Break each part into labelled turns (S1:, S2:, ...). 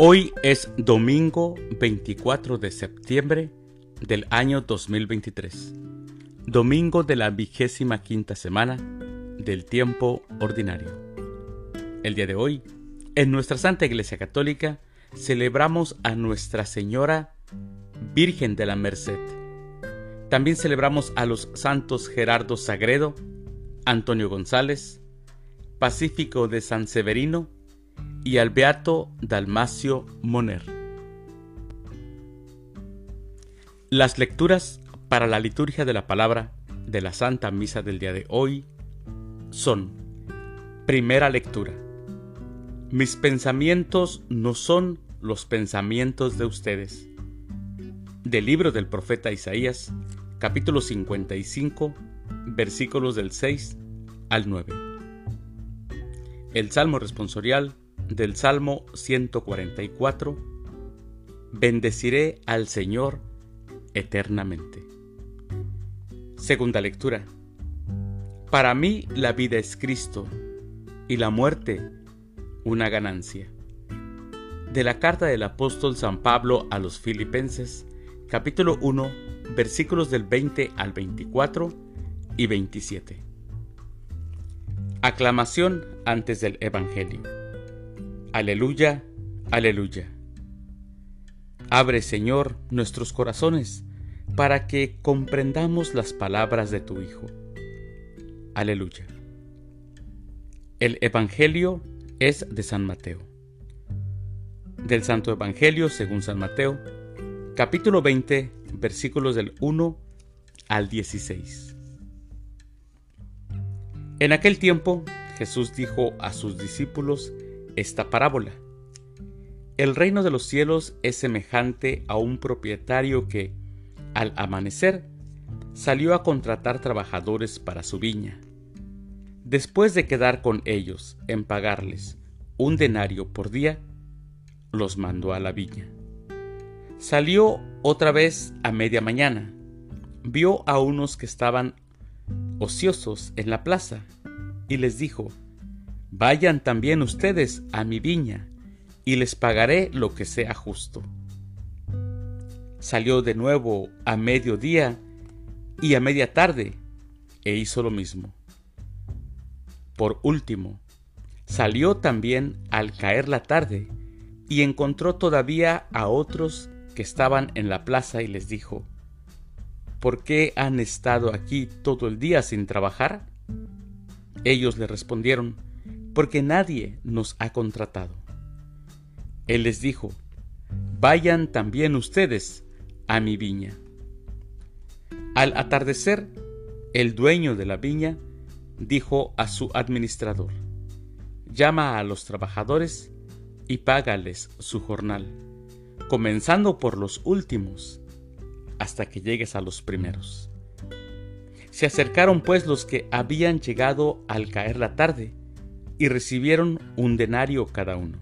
S1: Hoy es domingo 24 de septiembre del año 2023, domingo de la vigésima quinta semana del tiempo ordinario. El día de hoy, en nuestra Santa Iglesia Católica, celebramos a Nuestra Señora Virgen de la Merced. También celebramos a los santos Gerardo Sagredo, Antonio González, Pacífico de San Severino, y al Beato Dalmacio Moner. Las lecturas para la liturgia de la palabra de la Santa Misa del día de hoy son, primera lectura, mis pensamientos no son los pensamientos de ustedes. Del libro del profeta Isaías, capítulo 55, versículos del 6 al 9. El Salmo responsorial del Salmo 144, Bendeciré al Señor eternamente. Segunda lectura. Para mí la vida es Cristo y la muerte una ganancia. De la carta del apóstol San Pablo a los Filipenses, capítulo 1, versículos del 20 al 24 y 27. Aclamación antes del Evangelio. Aleluya, aleluya. Abre, Señor, nuestros corazones para que comprendamos las palabras de tu Hijo. Aleluya. El Evangelio es de San Mateo. Del Santo Evangelio según San Mateo, capítulo 20, versículos del 1 al 16. En aquel tiempo Jesús dijo a sus discípulos esta parábola. El reino de los cielos es semejante a un propietario que, al amanecer, salió a contratar trabajadores para su viña. Después de quedar con ellos en pagarles un denario por día, los mandó a la viña. Salió otra vez a media mañana. Vio a unos que estaban ociosos en la plaza y les dijo, Vayan también ustedes a mi viña, y les pagaré lo que sea justo. Salió de nuevo a mediodía y a media tarde, e hizo lo mismo. Por último, salió también al caer la tarde, y encontró todavía a otros que estaban en la plaza y les dijo, ¿Por qué han estado aquí todo el día sin trabajar? Ellos le respondieron, porque nadie nos ha contratado. Él les dijo, vayan también ustedes a mi viña. Al atardecer, el dueño de la viña dijo a su administrador, llama a los trabajadores y págales su jornal, comenzando por los últimos, hasta que llegues a los primeros. Se acercaron pues los que habían llegado al caer la tarde, y recibieron un denario cada uno.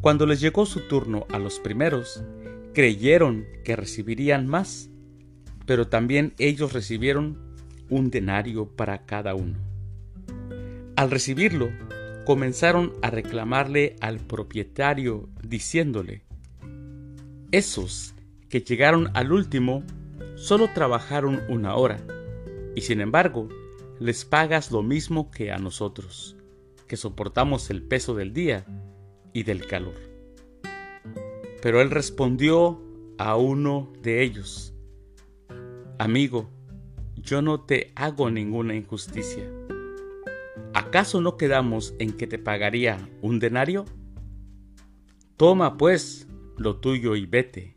S1: Cuando les llegó su turno a los primeros, creyeron que recibirían más, pero también ellos recibieron un denario para cada uno. Al recibirlo, comenzaron a reclamarle al propietario diciéndole, esos que llegaron al último solo trabajaron una hora, y sin embargo les pagas lo mismo que a nosotros, que soportamos el peso del día y del calor. Pero él respondió a uno de ellos, Amigo, yo no te hago ninguna injusticia. ¿Acaso no quedamos en que te pagaría un denario? Toma pues lo tuyo y vete.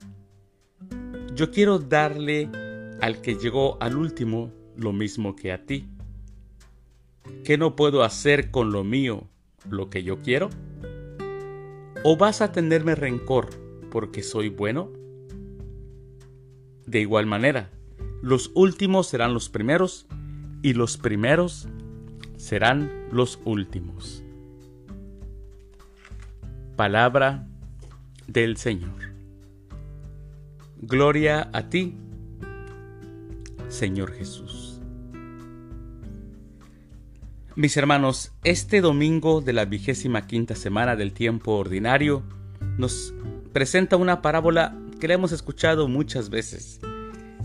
S1: Yo quiero darle al que llegó al último lo mismo que a ti. ¿Qué no puedo hacer con lo mío lo que yo quiero? ¿O vas a tenerme rencor porque soy bueno? De igual manera, los últimos serán los primeros y los primeros serán los últimos. Palabra del Señor. Gloria a ti, Señor Jesús. Mis hermanos, este domingo de la vigésima quinta semana del tiempo ordinario, nos presenta una parábola que la hemos escuchado muchas veces.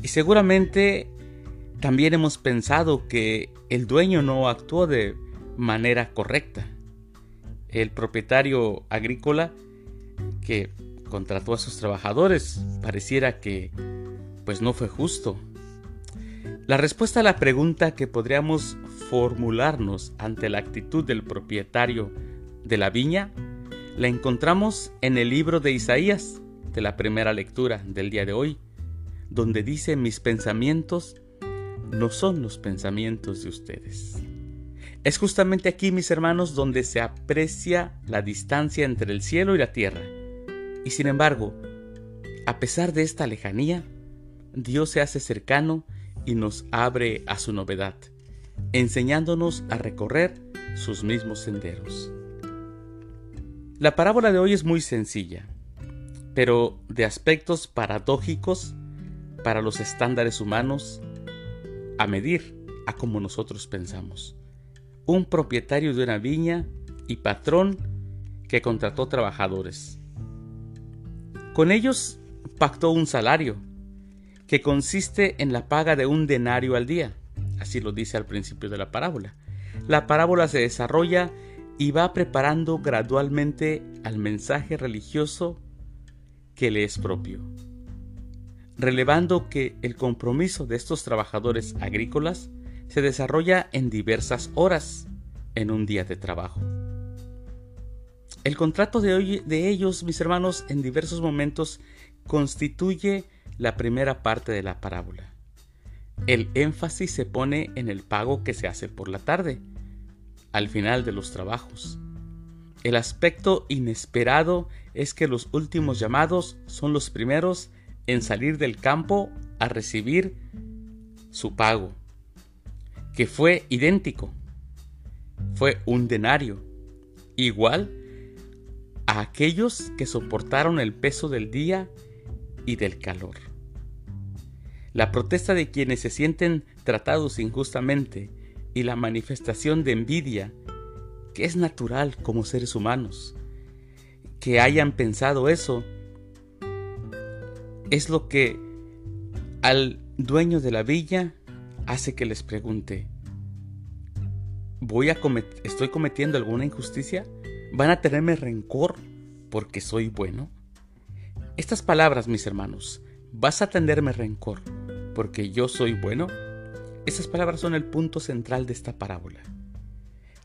S1: Y seguramente también hemos pensado que el dueño no actuó de manera correcta. El propietario agrícola que contrató a sus trabajadores pareciera que pues no fue justo. La respuesta a la pregunta que podríamos formularnos ante la actitud del propietario de la viña la encontramos en el libro de Isaías, de la primera lectura del día de hoy, donde dice mis pensamientos no son los pensamientos de ustedes. Es justamente aquí, mis hermanos, donde se aprecia la distancia entre el cielo y la tierra. Y sin embargo, a pesar de esta lejanía, Dios se hace cercano y nos abre a su novedad, enseñándonos a recorrer sus mismos senderos. La parábola de hoy es muy sencilla, pero de aspectos paradójicos para los estándares humanos a medir a como nosotros pensamos. Un propietario de una viña y patrón que contrató trabajadores. Con ellos pactó un salario que consiste en la paga de un denario al día. Así lo dice al principio de la parábola. La parábola se desarrolla y va preparando gradualmente al mensaje religioso que le es propio relevando que el compromiso de estos trabajadores agrícolas se desarrolla en diversas horas en un día de trabajo. El contrato de, de, ellos, mis hermanos, en diversos momentos constituye la primera parte de la parábola. El énfasis se pone en el pago que se hace por la tarde, al final de los trabajos. El aspecto inesperado es que los últimos llamados son los primeros en salir del campo a recibir su pago, que fue idéntico. Fue un denario, igual a aquellos que soportaron el peso del día y del calor. La protesta de quienes se sienten tratados injustamente y la manifestación de envidia, que es natural como seres humanos, que hayan pensado eso es lo que al dueño de la villa hace que les pregunte, ¿voy a ¿estoy cometiendo alguna injusticia? ¿Van a tenerme rencor porque soy bueno? Estas palabras, mis hermanos, ¿vas a tenerme rencor porque yo soy bueno? Esas palabras son el punto central de esta parábola.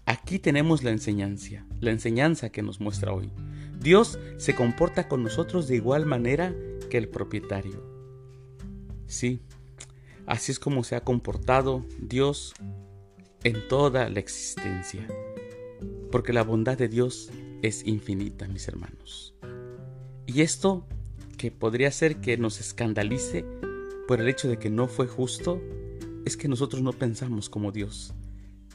S1: Aquí tenemos la enseñanza, la enseñanza que nos muestra hoy. Dios se comporta con nosotros de igual manera que el propietario. Sí, así es como se ha comportado Dios en toda la existencia, porque la bondad de Dios es infinita, mis hermanos. Y esto que podría ser que nos escandalice por el hecho de que no fue justo, es que nosotros no pensamos como Dios.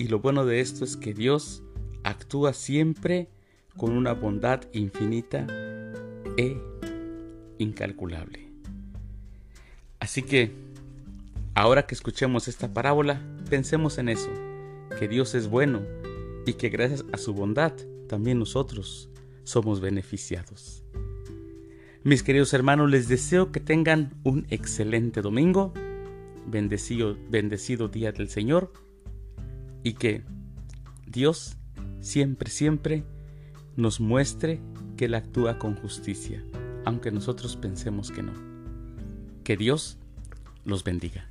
S1: Y lo bueno de esto es que Dios actúa siempre con una bondad infinita e incalculable. Así que, ahora que escuchemos esta parábola, pensemos en eso, que Dios es bueno y que gracias a su bondad también nosotros somos beneficiados. Mis queridos hermanos, les deseo que tengan un excelente domingo, bendecido, día del Señor y que Dios siempre, siempre nos muestre que Él actúa con justicia aunque nosotros pensemos que no. Que Dios los bendiga.